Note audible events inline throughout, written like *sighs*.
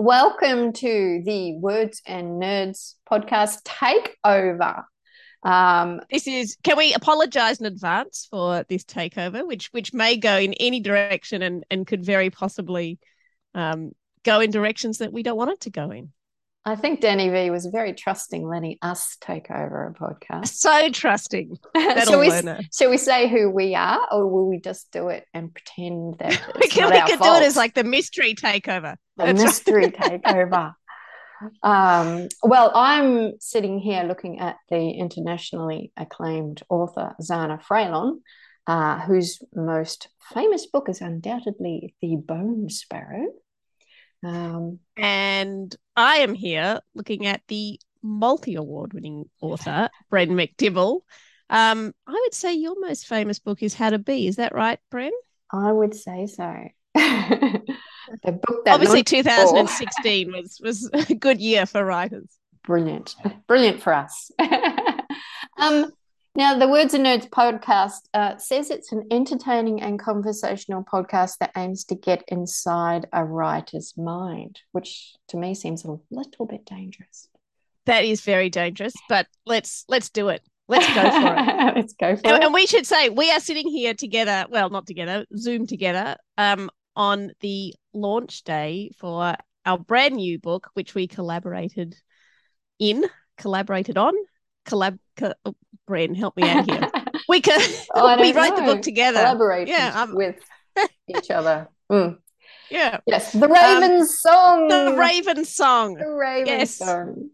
Welcome to the Words and Nerds podcast takeover. Um, This is. Can we apologise in advance for this takeover, which which may go in any direction and and could very possibly um, go in directions that we don't want it to go in. I think Danny V was very trusting letting us take over a podcast. So trusting. *laughs* That'll shall, we, shall we say who we are, or will we just do it and pretend that We *laughs* it's can, not we our could do it as like the mystery takeover. the That's right. mystery takeover. Um, well, I'm sitting here looking at the internationally acclaimed author Zana Fraillon, uh, whose most famous book is undoubtedly The Bone Sparrow. Um, And I am here looking at the multi award winning author, Bren MacDibble. Um, I would say your most famous book is How to Bee. Is that right, Bren? I would say so. *laughs* the book that Obviously, 2016 was was a good year for writers. brilliant brilliant for us *laughs* um now the words and nerds podcast uh, says it's an entertaining and conversational podcast that aims to get inside a writer's mind which to me seems a little bit dangerous That is very dangerous, but let's let's do it. Let's go for it. *laughs* let's go for And, it and we should say we are sitting here together. Well, not together, Zoom together. Um, on the launch day for our brand new book, which we collaborated in, collaborated on, collab. Co- oh, Bren, help me out here. *laughs* We can. Oh, *laughs* we don't wrote the book together. collaborations Yeah, um, with *laughs* each other Mm. Yeah, yes the raven's song the Raven Song, the raven Yes. song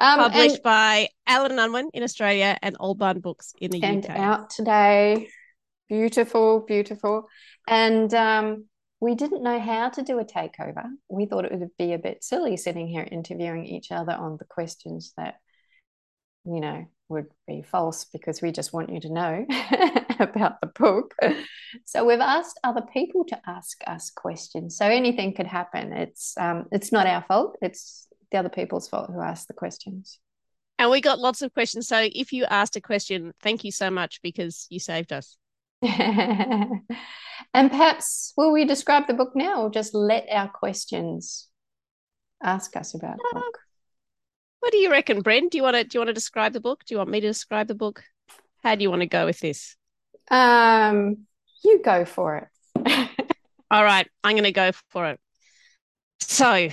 um, published by Allen and Unwin in Australia and Old Barn Books in the and UK. out today. Beautiful, beautiful. And um, we didn't know how to do a takeover. We thought it would be a bit silly sitting here interviewing each other on the questions that, you know, would be false because we just want you to know *laughs* about the book. So we've asked other people to ask us questions. So anything could happen. It's um, it's not our fault. It's the other people's fault who asked the questions. And we got lots of questions. So if you asked a question, thank you so much because you saved us. *laughs* and perhaps will we describe the book now or just let our questions ask us about the book? What do you reckon, Bren? Do you want to do you want to describe the book? Do you want me to describe the book? How do you want to go with this? Um, you go for it. *laughs* All right, I'm going to go for it. So,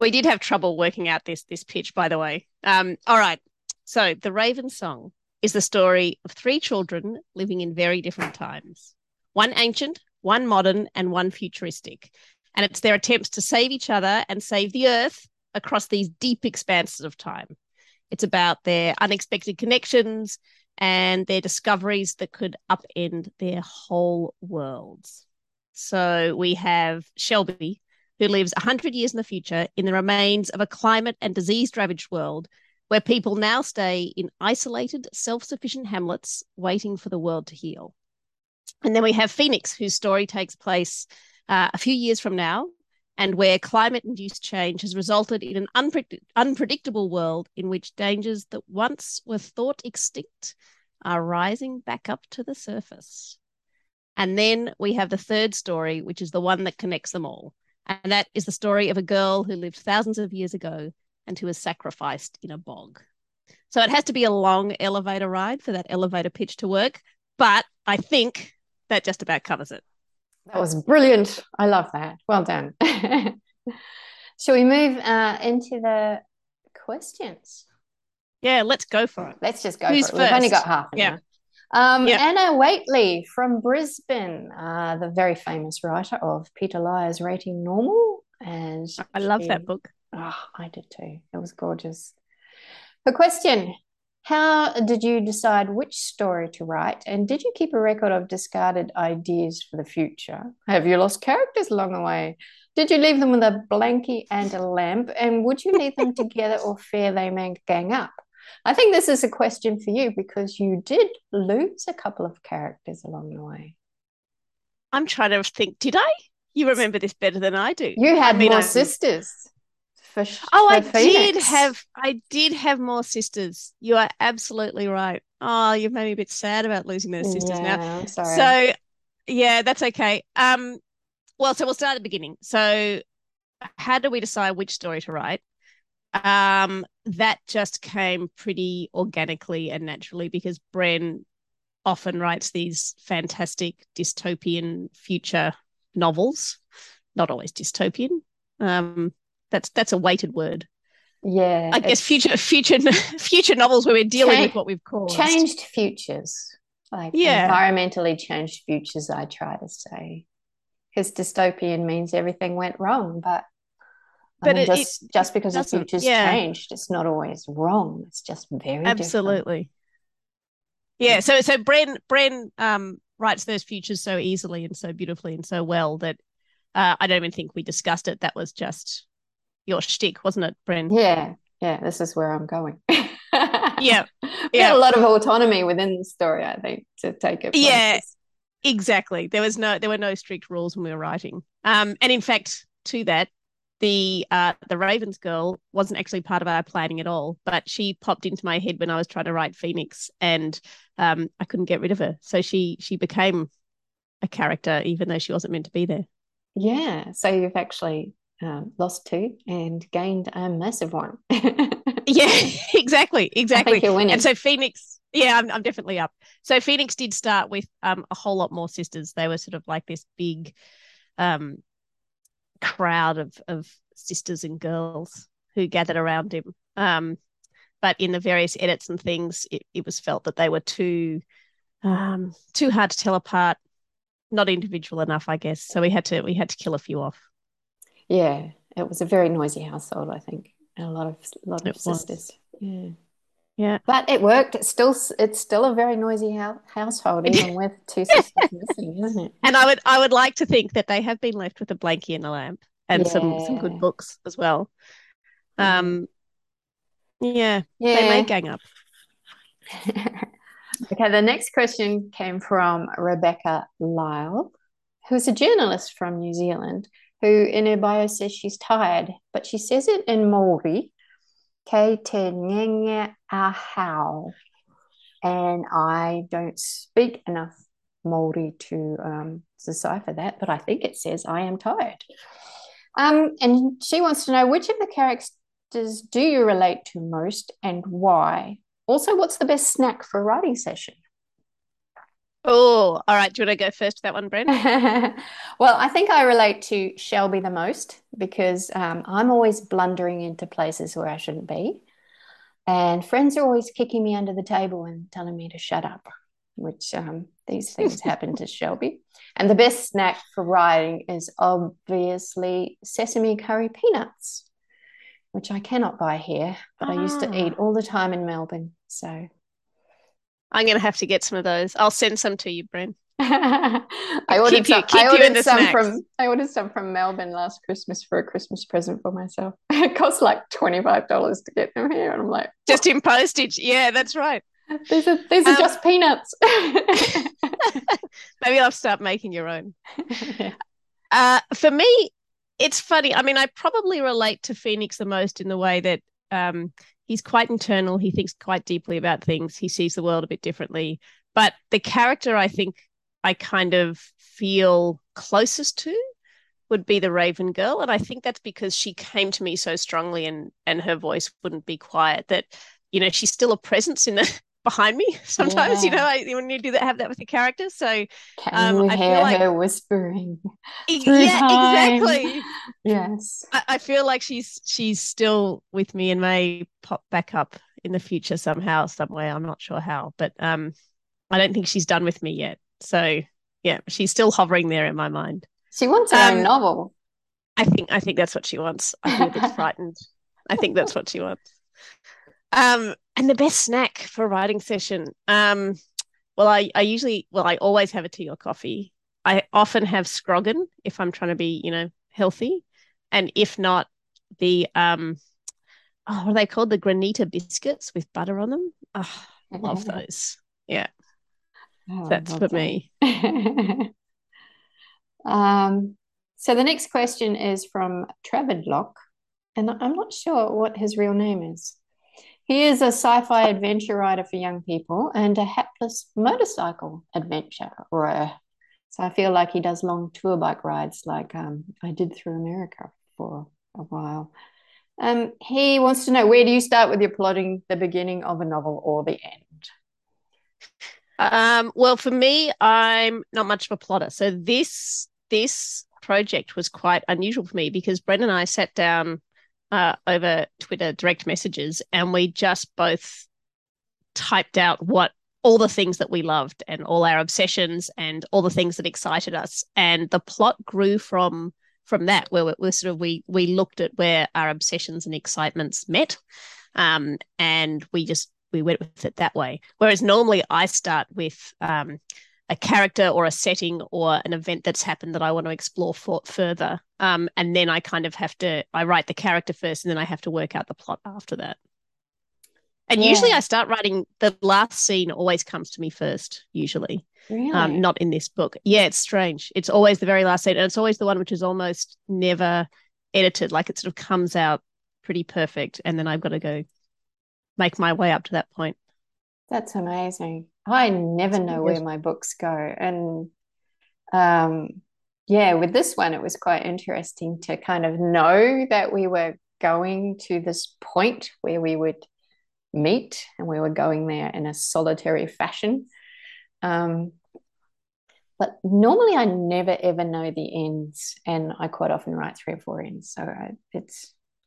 we did have trouble working out this this pitch, by the way. Um, all right. So, the Raven Song is the story of three children living in very different times. One ancient, one modern, and one futuristic. And it's their attempts to save each other and save the earth across these deep expanses of time. It's about their unexpected connections and their discoveries that could upend their whole worlds. So we have Shelby, who lives 100 years in the future in the remains of a climate and disease ravaged world where people now stay in isolated, self sufficient hamlets waiting for the world to heal. And then we have Phoenix, whose story takes place uh, a few years from now, and where climate induced change has resulted in an unpredict- unpredictable world in which dangers that once were thought extinct are rising back up to the surface. And then we have the third story, which is the one that connects them all. And that is the story of a girl who lived thousands of years ago and who was sacrificed in a bog. So it has to be a long elevator ride for that elevator pitch to work. But I think that just about covers it. That was brilliant. I love that. Well done. *laughs* Shall we move uh, into the questions? Yeah, let's go for it. Let's just go Who's for it. We've only got half an Yeah. hour. Um, Yeah. Anna Whateley from Brisbane, uh, the very famous writer of Peta Lyre's Rating Normal. And I love she- that book. Oh, I did too. It was gorgeous. Her question How did you decide which story to write? And did you keep a record of discarded ideas for the future? Have you lost characters along the way? Did you leave them with a blankie and a lamp? And would you leave them *laughs* together or fear they may gang up? I think this is a question for you because you did lose a couple of characters along the way. I'm trying to think. Did I? You remember this better than I do. You had I mean, more I'm- sisters. For, Oh, for I did have. I did have more sisters. You are absolutely right. Oh, you've made me a bit sad about losing those sisters now. Yeah, I'm sorry. So, yeah, that's okay. Um, well, so we'll start at the beginning. So, how do we decide which story to write? Um, that just came pretty organically and naturally because Bren often writes these fantastic dystopian future novels. Not always dystopian. Um, that's that's a weighted word. yeah, I guess future future *laughs* future novels where we're dealing Cha- with what we've called changed futures, like Yeah. environmentally changed futures. I try to say, because dystopian means everything went wrong, but. I But mean, it- it- just just because the future's yeah. changed, it's not always wrong. It's just very different. Absolutely. Yeah. So so Bren Bren um writes those futures so easily and so beautifully and so well that uh, I don't even think we discussed it. That was just your shtick, wasn't it, Bren? Yeah, yeah. This is where I'm going. *laughs* Yeah, we yeah. had a lot of autonomy within the story. I think to take it. Yeah. Exactly. There was no there were no strict rules when we were writing. Um and in fact to that the uh the Ravens girl wasn't actually part of our planning at all, but she popped into my head when I was trying to write Phoenix and um I couldn't get rid of her. So she she became a character even though she wasn't meant to be there. Yeah, so you've actually um, lost two and gained a massive one. *laughs* Yeah, *laughs* exactly, exactly. you're winning. And so Phoenix, yeah, I'm, I'm definitely up. So Phoenix did start with um, a whole lot more sisters. They were sort of like this big um, crowd of of sisters and girls who gathered around him. Um, but in the various edits and things, it, it was felt that they were too um, too hard to tell apart, not individual enough, I guess. So we had to we had to kill a few off. Yeah, it was a very noisy household, I think, and a lot of a lot of It was. sisters. Yeah, Yeah. but it worked. It's still it's still a very noisy hou- household, even *laughs* with two sisters missing, isn't it? And I would I would like to think that they have been left with a blankie and a lamp and some some good books as well. Um yeah, Yeah. they may gang up. *laughs* okay, the next question came from Rebecca Lyle, who's a journalist from New Zealand, who in her bio says she's tired, but she says it in Maori, Kei te ngenge. And I don't speak enough Maori to um, decipher that, but I think it says I am tired. Um, and she wants to know which of the characters do you relate to most and why? Also, what's the best snack for a writing session? Oh, all right. Do you want to go first to that one, Brent? *laughs* well, I think I relate to Shelby the most because um, I'm always blundering into places where I shouldn't be. And friends are always kicking me under the table and telling me to shut up, which um, these things *laughs* happen to Shelby. And the best snack for riding is obviously sesame curry peanuts, which I cannot buy here, but I used to Ah. eat all the time in Melbourne. So I'm gonna have to get some of those. I'll send some to you, Brent. *laughs* I ordered some, keep I you in ordered the some from I ordered some from Melbourne last Christmas for a Christmas present for myself. *laughs* It cost like $25 to get them here. And I'm like, Just in postage. Yeah, that's right. *laughs* these are these are Um, just peanuts. Maybe I'll start making your own. Yeah. Uh, for me, it's funny. I mean, I probably relate to Phoenix the most in the way that um, he's quite internal. He thinks quite deeply about things. He sees the world a bit differently. But the character I think I kind of feel closest to would be the Raven Girl, and I think that's because she came to me so strongly, and and her voice wouldn't be quiet. That you know she's still a presence in the behind me *laughs* sometimes. You know, I, when you do that, have that with your character. So Can Um, I feel hear like- her whispering? Yeah, time. exactly. *laughs* Yes. I, I feel like she's she's still with me and may pop back up in the future somehow, somewhere. I'm not sure how, but um, I don't think she's done with me yet. So yeah, she's still hovering there in my mind. She wants her um, own novel. I think I think that's what she wants. I'm a bit *laughs* frightened. I think that's what she wants. Um, and the best snack for a writing session. Um, well, I, I usually, well, I always have a tea or coffee. I often have scroggin if I'm trying to be, you know, healthy, and if not, the um, oh, what are they called? The granita biscuits with butter on them. Oh, I love those. Yeah, oh, that's for me. *laughs* um, so the next question is from Travidlock, and I'm not sure what his real name is. He is a sci fi adventure writer for young people and a hapless motorcycle adventurer. So I feel like he does long tour bike rides like um, I did through America for a while. Um, he wants to know where do you start with your plotting the beginning of a novel or the end? Um, well, for me, I'm not much of a plotter. So this this project was quite unusual for me because Brendan and I sat down uh, over Twitter direct messages, and we just both typed out what all the things that we loved and all our obsessions and all the things that excited us, and the plot grew from from that where we, sort of we we looked at where our obsessions and excitements met, um, and we just we went with it that way. Whereas normally I start with um, a character or a setting or an event that's happened that I want to explore for, further. Um, and then I kind of have to, I write the character first and then I have to work out the plot after that. And yeah. usually I start writing, the last scene always comes to me first, usually. Really? Um, not in this book. Yeah, it's strange. It's always the very last scene. And it's always the one which is almost never edited. Like it sort of comes out pretty perfect. And then I've got to go make my way up to that point. That's amazing. I never know where my books go. And um, yeah, with this one, it was quite interesting to kind of know that we were going to this point where we would meet and we were going there in a solitary fashion. Um, but normally I never ever know the ends, and I quite often write three or four ends. So it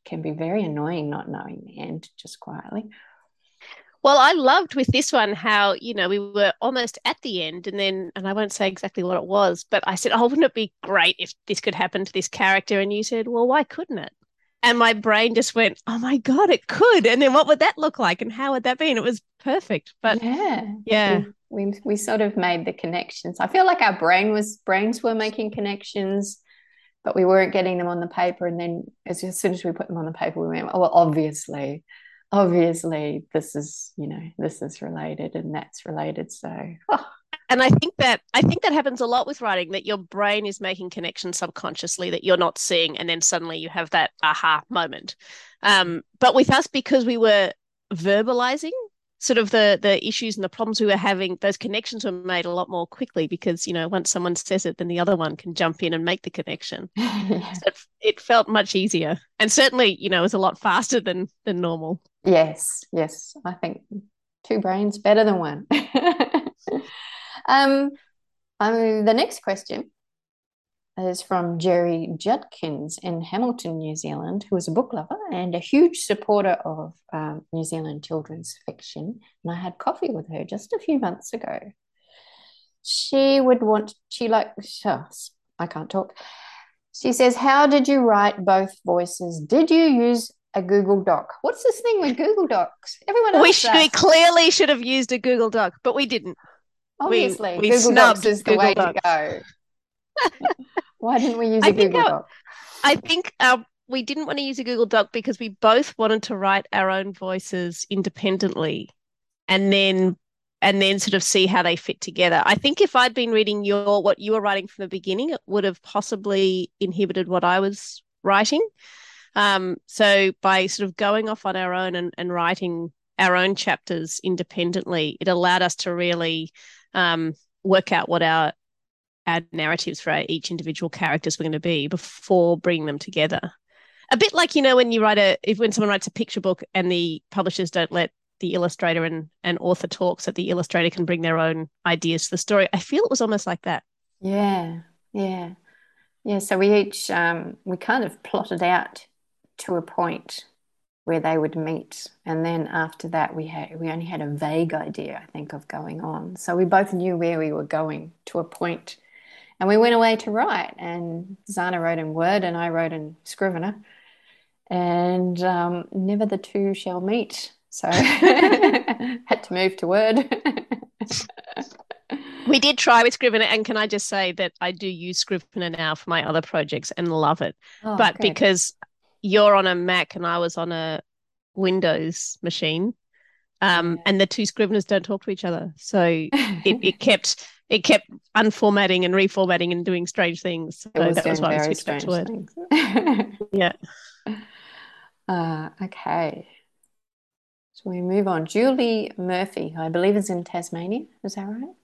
can be very annoying not knowing the end just quietly. Well, I loved with this one how, you know, we were almost at the end and then, and I won't say exactly what it was, but I said, oh, wouldn't it be great if this could happen to this character? And you said, well, why couldn't it? And my brain just went, oh my God, it could. And then what would that look like? And how would that be? And it was perfect. But yeah, yeah. We, we, we sort of made the connections. I feel like our brain was, brains were making connections but we weren't getting them on the paper. And then as, as soon as we put them on the paper, we went, oh, well, obviously obviously this is you know this is related and that's related so oh. *laughs* and i think that i think that happens a lot with writing that your brain is making connections subconsciously that you're not seeing and then suddenly you have that aha moment um, but with us because we were verbalizing sort of the the issues and the problems we were having those connections were made a lot more quickly because you know once someone says it then the other one can jump in and make the connection. *laughs* So it, it, felt much easier. And certainly you know it was a lot faster than than normal. Yes yes. I think two brains better than one. *laughs* Um, um the next question is from Jerry Judkins in Hamilton, New Zealand, who is a book lover and a huge supporter of um, New Zealand children's fiction. And I had coffee with her just a few months ago. She would want, she like, oh, I can't talk. She says, How did you write both voices? Did you use a Google Doc? What's this thing with Google Docs? Everyone we, should, we clearly should have used a Google Doc, but we didn't. Obviously, we, we Google Docs is the Google way Docs. to go. *laughs* Why didn't we use a Google our, Doc? I think our, we didn't want to use a Google Doc because we both wanted to write our own voices independently and then and then sort of see how they fit together. I think if I'd been reading your what you were writing from the beginning, it would have possibly inhibited what I was writing. Um, so by sort of going off on our own and, and writing our own chapters independently, it allowed us to really um, work out what our our narratives for our, each individual characters were going to be before bringing them together. A bit like you know when you write a if when someone writes a picture book and the publishers don't let the illustrator and, and author talk so the illustrator can bring their own ideas to the story. I feel it was almost like that. Yeah, yeah, yeah. So we each um, we kind of plotted out to a point where they would meet. And then after that, we had we only had a vague idea, I think, of going on. So we both knew where we were going to a point, and we went away to write. And Zana wrote in Word, and I wrote in Scrivener, and um, never the two shall meet. So *laughs* had to move to Word. *laughs* we did try with Scrivener, and can I just say that I do use Scrivener now for my other projects and love it. Oh, but good. because you're on a Mac and I was on a Windows machine, um, yeah. and the two Scriveners don't talk to each other, so *laughs* it, it kept it kept unformatting and reformatting and doing strange things. So was that was why I switched back to Word. yeah. *laughs* Uh, okay. So we move on. Julie Murphy, I believe, is in Tasmania. Is that right?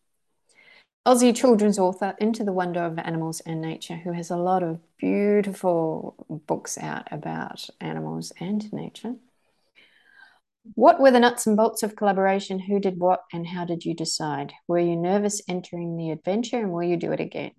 Aussie children's author, Into the Wonder of Animals and Nature, who has a lot of beautiful books out about animals and nature. What were the nuts and bolts of collaboration? Who did what and how did you decide? Were you nervous entering the adventure and will you do it again?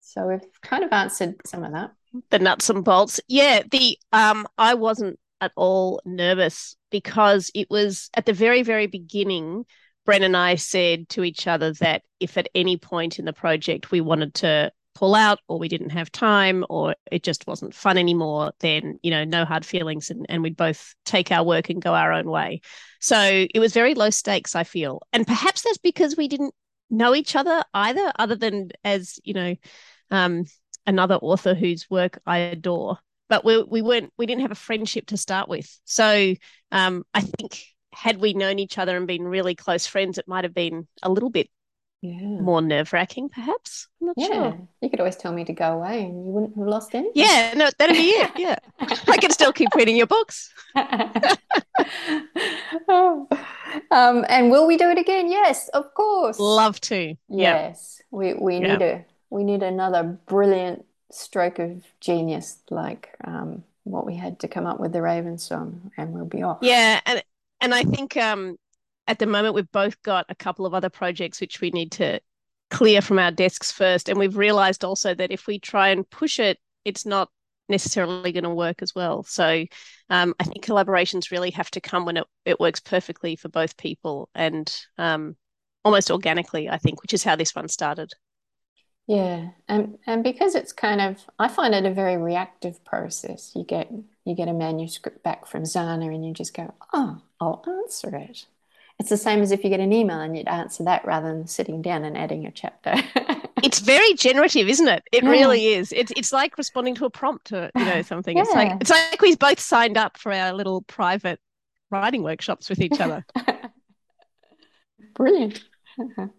So we've kind of answered some of that. The nuts and bolts. Yeah, the um I wasn't at all nervous because it was at the very, very beginning Bren and I said to each other that if at any point in the project we wanted to pull out or we didn't have time or it just wasn't fun anymore, then, you know, no hard feelings and, and we'd both take our work and go our own way. So it was very low stakes, I feel. And perhaps that's because we didn't know each other either, other than as, you know, um, another author whose work I adore. But we, we weren't, we didn't have a friendship to start with. So um, I think had we known each other and been really close friends, it might have been a little bit yeah. more nerve wracking, perhaps. I'm not yeah. sure. You could always tell me to go away and you wouldn't have lost anything. Yeah, no, that'd be it. Yeah. *laughs* I can still keep reading your books. *laughs* oh. um, and will we do it again? Yes, of course. Love to. Yes. Yep. We we need a we need another brilliant stroke of genius like um, what we had to come up with the Raven song and we'll be off. Yeah, and and I think um, at the moment we've both got a couple of other projects which we need to clear from our desks first, and we've realised also that if we try and push it, it's not necessarily going to work as well. So um, I think collaborations really have to come when it, it works perfectly for both people and um, almost organically, I think, which is how this one started. Yeah, and and because it's kind of, I find it a very reactive process. You get you get a manuscript back from Zana, and you just go, oh, I'll answer it. It's the same as if you get an email and you'd answer that rather than sitting down and adding a chapter. *laughs* it's very generative, isn't it? It yeah. really is. It's it's like responding to a prompt or you know *sighs* something. Yeah. It's like it's like we both signed up for our little private writing workshops with each other. *laughs* Brilliant. *laughs*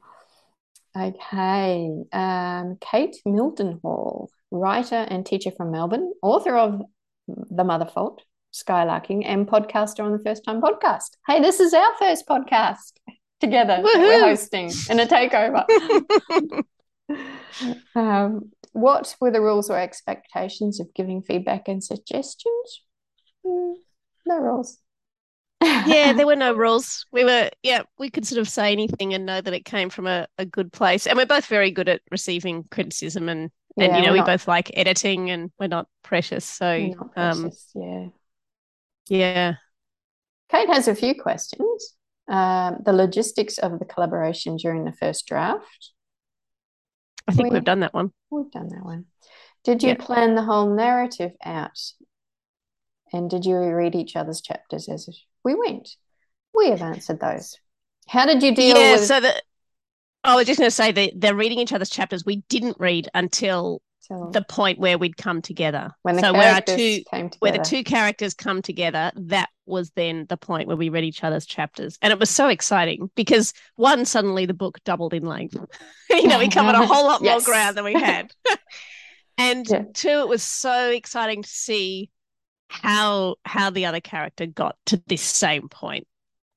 Okay. Um, Kate Mildenhall, writer and teacher from Melbourne, author of The Mother Fault, Skylarking, and podcaster on the First Time podcast. Hey, this is our first podcast together we're hosting in a takeover. *laughs* um, what were the rules or expectations of giving feedback and suggestions? Mm, no rules yeah, there *laughs* were no rules. We were, yeah, we could sort of say anything and know that it came from a, a good place. And we're both very good at receiving criticism and, and yeah, you know, we not, both like editing and we're not precious. So, not um, precious, um, yeah. Yeah. Kate has a few questions. Um, the logistics of the collaboration during the first draft. I think we, have done that one. We've done that one. Did you yeah. plan the whole narrative out? And did you read each other's chapters as we went. We have answered those. How did you deal yeah, with? So that I was just going to say that they're reading each other's chapters. We didn't read until the point where we'd come together. When so where our two where the two characters come together, that was then the point where we read each other's chapters, and it was so exciting because one, suddenly the book doubled in length. *laughs* you know, we covered a whole lot *laughs* yes. more ground than we *laughs* had. and yeah. two, it was so exciting to see how how the other character got to this same point.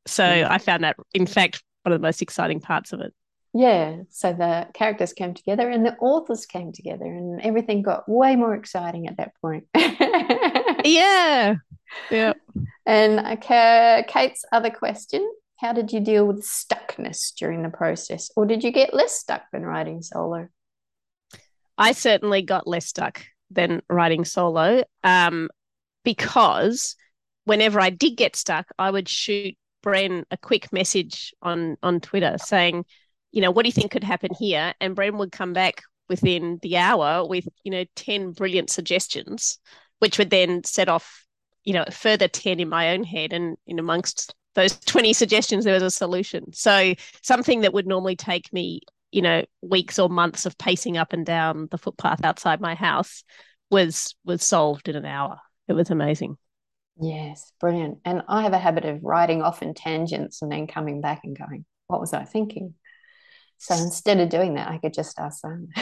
So mm. I found that in fact one of the most exciting parts of it. Yeah, so the characters came together and the authors came together and everything got way more exciting at that point. yeah. Yeah. *laughs* And okay, Kate's other question, how did you deal with stuckness during the process or did you get less stuck than writing solo? I certainly got less stuck than writing solo. Um, because whenever I did get stuck, I would shoot Bren a quick message on on Twitter saying, you know, what do you think could happen here? And Bren would come back within the hour with, you know, 10 brilliant suggestions, which would then set off, you know, further 10 in my own head. And in amongst those *laughs* 20 suggestions, there was a solution. So something that would normally take me, you know, weeks or months of pacing up and down the footpath outside my house was was solved in an hour. It was amazing. Yes, brilliant. And I have a habit of writing off in tangents and then coming back and going, what was I thinking? So instead of doing that, I could just ask them, *laughs*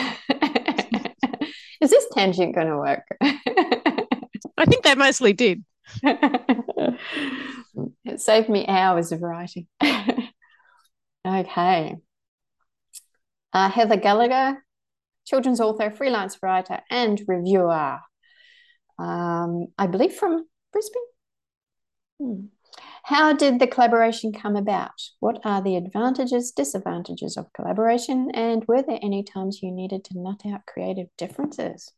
is this tangent going to work? I think they mostly did. *laughs* it saved me hours of writing. *laughs* okay. Uh, Heather Gallagher, children's author, freelance writer, and reviewer. Um, I believe from Brisbane. Hmm. How did the collaboration come about? What are the advantages, disadvantages of collaboration? And were there any times you needed to nut out creative differences?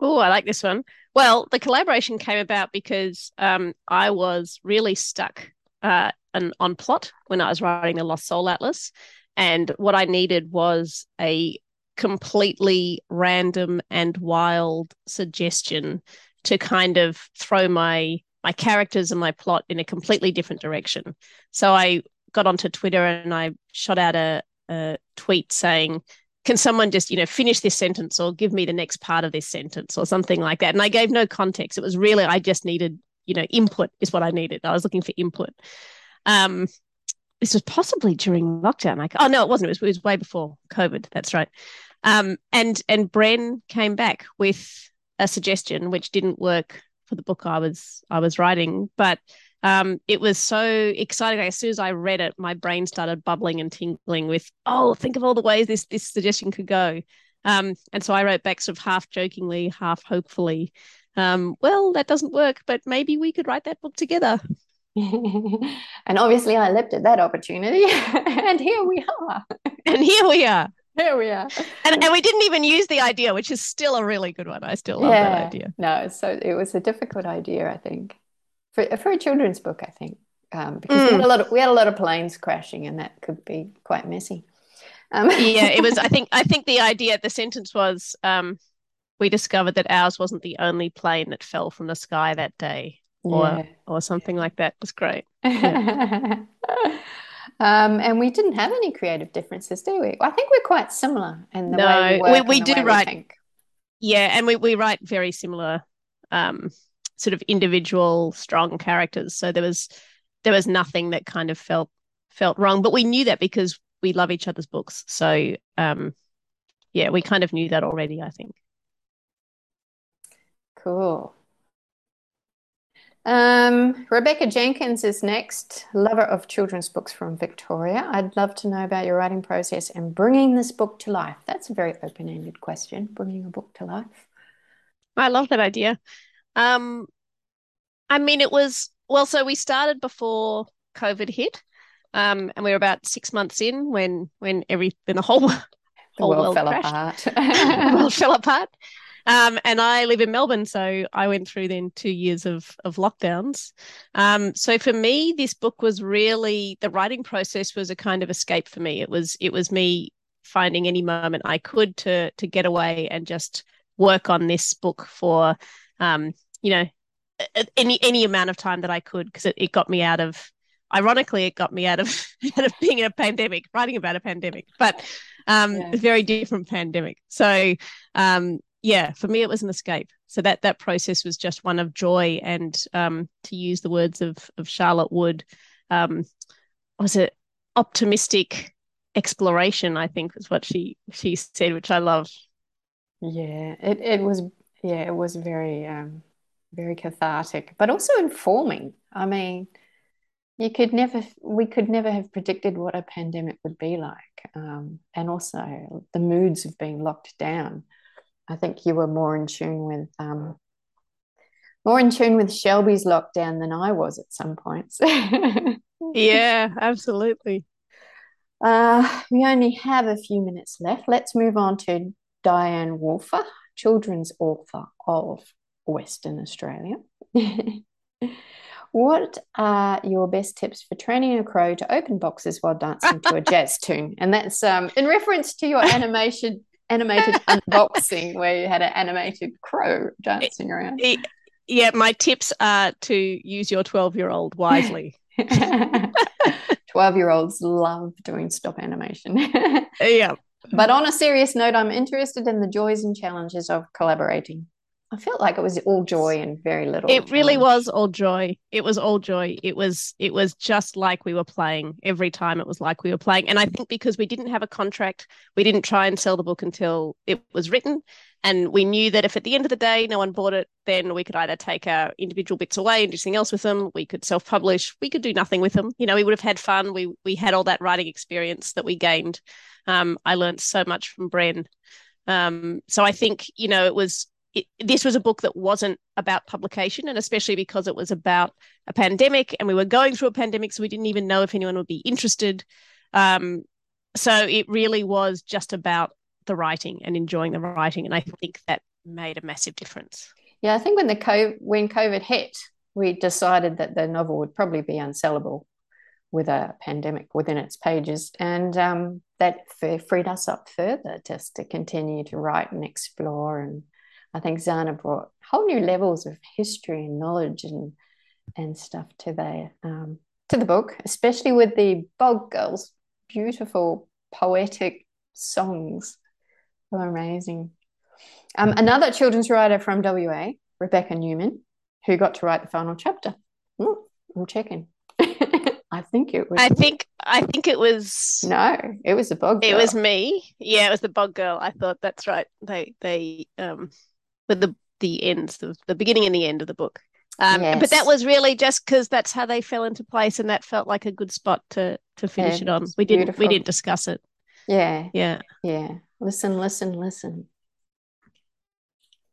Oh, I like this one. Well, the collaboration came about because um, I was really stuck uh, on plot when I was writing the Lost Soul Atlas. And what I needed was a completely random and wild suggestion to kind of throw my my characters and my plot in a completely different direction. So I got onto Twitter and I shot out a, a tweet saying, can someone just you know finish this sentence or give me the next part of this sentence or something like that. And i gave no context. It was really i just needed you know input is what i needed. I was looking for input. Um this was possibly during lockdown. Like oh no it wasn't. It was, it was way before covid. That's right. Um and and bren came back with a suggestion which didn't work for the book I was I was writing, but um, it was so exciting. As soon as I read it, my brain started bubbling and tingling with, oh, think of all the ways this this suggestion could go. Um, and so I wrote back sort of half jokingly, half hopefully, um, well, that doesn't work, but maybe we could write that book together. *laughs* and obviously, I leapt at that opportunity, *laughs* and here we are. and here we are. *laughs* Here we are. And, and we didn't even use the idea, which is still a really good one. I still love yeah. that idea. No, so it was a difficult idea, I think, for, for a children's book, I think, um, because mm. we, had a lot of, we had a lot of planes crashing and that could be quite messy. Um. yeah, it was. I *laughs* think. I think the idea, the sentence was, um, we discovered that ours wasn't the only plane that fell from the sky that day, or yeah. or something like that. It was great. Yeah. *laughs* Um, and we didn't have any creative differences, do we? I think we're quite similar in the no, way we, we, we do write. We yeah, and we, we write very similar um, sort of individual strong characters. So there was there was nothing that kind of felt felt wrong, but we knew that because we love each other's books. So um, yeah, we kind of knew that already. I think. Cool. Um, Rebecca Jenkins is next, lover of children's books from Victoria. I'd love to know about your writing process and bringing this book to life. That's a very open ended question, bringing a book to life. I love that idea. Um, I mean, it was well, so we started before COVID hit. Um, and we were about six months in when when every when the whole, *laughs* the whole world, world fell crashed. apart. *laughs* the world *laughs* fell apart. Um, and I live in Melbourne, so I went through then two years of of lockdowns. Um, so for me, this book was really the writing process was a kind of escape for me. It was it was me finding any moment I could to to get away and just work on this book for, um, you know, any any amount of time that I could because it, it got me out of ironically it got me out of *laughs* out of being in a pandemic writing about a pandemic but um yeah. a very different pandemic so um yeah, for me it was an escape. So that that process was just one of joy and um, to use the words of of Charlotte Wood, um, was it optimistic exploration? I think was what she she said, which I love. Yeah, it it was yeah it was very um, very cathartic, but also informing. I mean, you could never we could never have predicted what a pandemic would be like, um, and also the moods of being locked down. I think you were more in tune with um, more in tune with Shelby's lockdown than I was at some points. *laughs* yeah, absolutely. Uh, we only have a few minutes left. Let's move on to Dianne Wolfer, children's author of Western Australia. *laughs* What are your best tips for training a crow to open boxes while dancing to a jazz tune? And that's um, in reference to your *laughs* animation animated *laughs* unboxing where you had an animated crow dancing around. Yeah, my tips are to use your 12 year old wisely. *laughs* *laughs* 12 year olds love doing stop animation. yeah. But on a serious note, I'm interested in the joys and challenges of collaborating. I felt like it was all joy and very little. It really was all joy. It was all joy. It was it was just like we were playing every time. It was like we were playing, and I think because we didn't have a contract, we didn't try and sell the book until it was written, and we knew that if at the end of the day no one bought it, then we could either take our individual bits away and do something else with them. We could self-publish. We could do nothing with them. You know, we would have had fun. We we had all that writing experience that we gained. Um, I learned so much from Bren. Um, so I think you know it was it, this was a book that wasn't about publication, and especially because it was about a pandemic, and we were going through a pandemic, so we didn't even know if anyone would be interested. Um, so it really was just about the writing and enjoying the writing, and I think that made a massive difference. Yeah, I think when the COVID, when COVID hit, we decided that the novel would probably be unsellable with a pandemic within its pages, and um, that freed us up further just to continue to write and explore and I think Zana brought whole new levels of history and knowledge and and stuff to the um, to the book, especially with the Bog Girls' beautiful poetic songs. Were amazing. Um, another children's writer from WA, Rebecca Newman, who got to write the final chapter. Ooh, I'm checking. *laughs* I think it was. I think I think it was. No, it was a bog. Girl. It was me. Yeah, it was the bog girl. I thought that's right. They they um with the the ends, the, the beginning and the end of the book. Um, yes. But that was really just because that's how they fell into place, and that felt like a good spot to to finish yeah, it on. We didn't beautiful. we didn't discuss it. Yeah, yeah, yeah. Listen, listen, listen.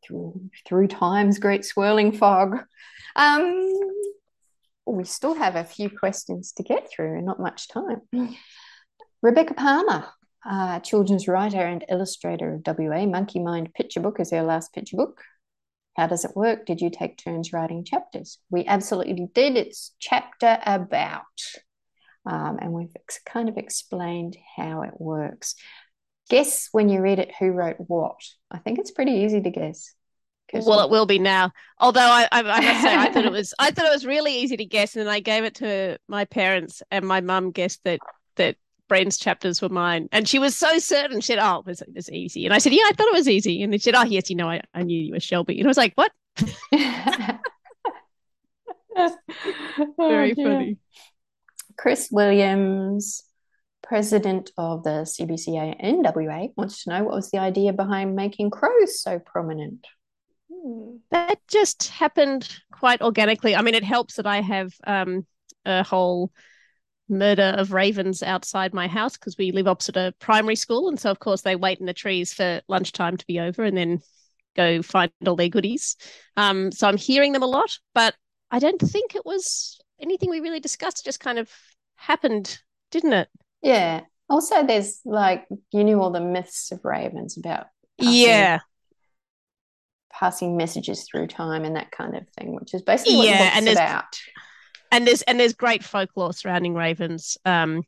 Through through time's great swirling fog. Um, we still have a few questions to get through, and not much time. Rebecca Palmer uh, children's writer and illustrator of WA. Monkey Mind Picture Book is their last picture book. How does it work? Did you take turns writing chapters? We absolutely did. It's chapter about. Um, and we've ex- kind of explained how it works. Guess when you read it who wrote what. I think it's pretty easy to guess. Well, it will be now. Although I, I, I must say, I thought it *laughs* was, I thought it was really easy to guess, and I gave it to my parents, and my mum guessed that that Bren's chapters were mine. And she was so certain. She said, Oh, it was, it was easy. And I said, Yeah, I thought it was easy. And they said, Oh, yes, you know, I, I knew you were Shelby. And I was like, What? *laughs* *laughs* Very oh, funny. Chris Williams, president of the CBCA NWA, wants to know what was the idea behind making crows so prominent? That just happened quite organically. I mean, it helps that I have um, a whole murder of ravens outside my house because we live opposite a primary school. And so, of course, they wait in the trees for lunchtime to be over and then go find all their goodies. Um, so I'm hearing them a lot, but I don't think it was anything we really discussed. It just kind of happened, didn't it? Yeah. Also, there's like, you knew all the myths of ravens about. Passing, yeah. Passing messages through time and that kind of thing, which is basically what yeah, book's about and there's and there's great folklore surrounding ravens. Um,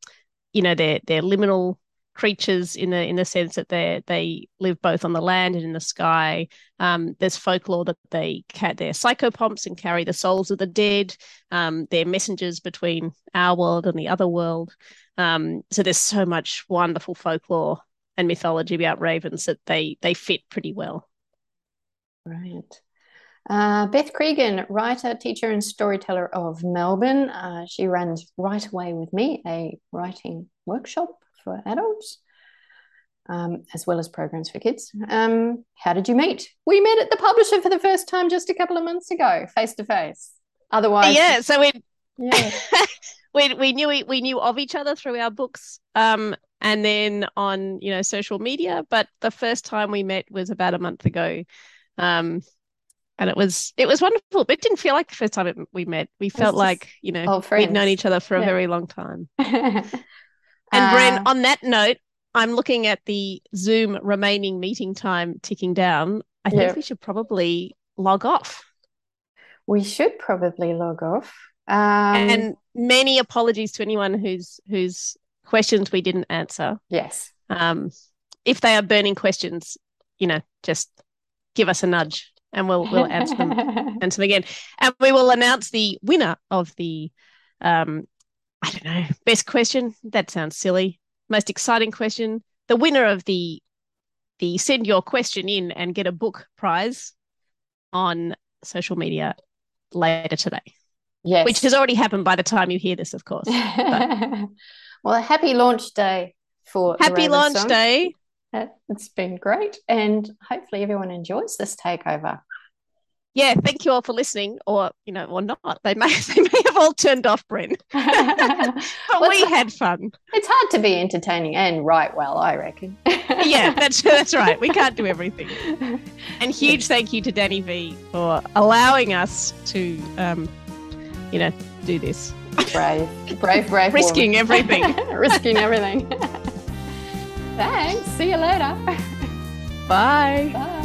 you know, they're they're liminal creatures in the in the sense that they they live both on the land and in the sky. Um, there's folklore that they they're psychopomps and carry the souls of the dead. Um, they're messengers between our world and the other world. Um, so there's so much wonderful folklore and mythology about ravens that they they fit pretty well. Right. Uh, Beth Cregan, writer, teacher, and storyteller of Melbourne. Uh, she runs Write Away with Me, a writing workshop for adults, um, as well as programs for kids. Um, how did you meet? We met at the publisher for the first time just a couple of months ago, face to face. Otherwise, yeah. So we, yeah. *laughs* we we knew we knew of each other through our books, um, and then on you know social media. But the first time we met was about a month ago. Um, and it was it was wonderful. But it didn't feel like the first time it, we met. We felt like you know we'd known each other for yeah. a very long time. *laughs* and uh, Bren, on that note, I'm looking at the Zoom remaining meeting time ticking down. I think we should probably log off. We should probably log off. Um, and many apologies to anyone whose whose questions we didn't answer. yes. Um, if they are burning questions, you know, just give us a nudge and we'll we'll answer them answer them again. And we will announce the winner of the um I don't know, best question. That sounds silly. Most exciting question. The winner of the the send your question in and get a book prize on social media later today. yes. Which has already happened by the time you hear this, of course. *laughs* well, a happy launch day for Happy launch Song. day. It's been great, and hopefully everyone enjoys this takeover. Yeah, thank you all for listening, or you know, or not. They may *laughs* they may have all turned off, Bren. *laughs* But Well, we had fun. It's hard to be entertaining and write well, I reckon. *laughs* Yeah, that's that's right. We can't do everything. And huge thank you to Danny V for allowing us to, um, you know, do this, brave, brave, brave. risking woman. everything. risking everything. Thanks. See you later. *laughs* Bye. Bye.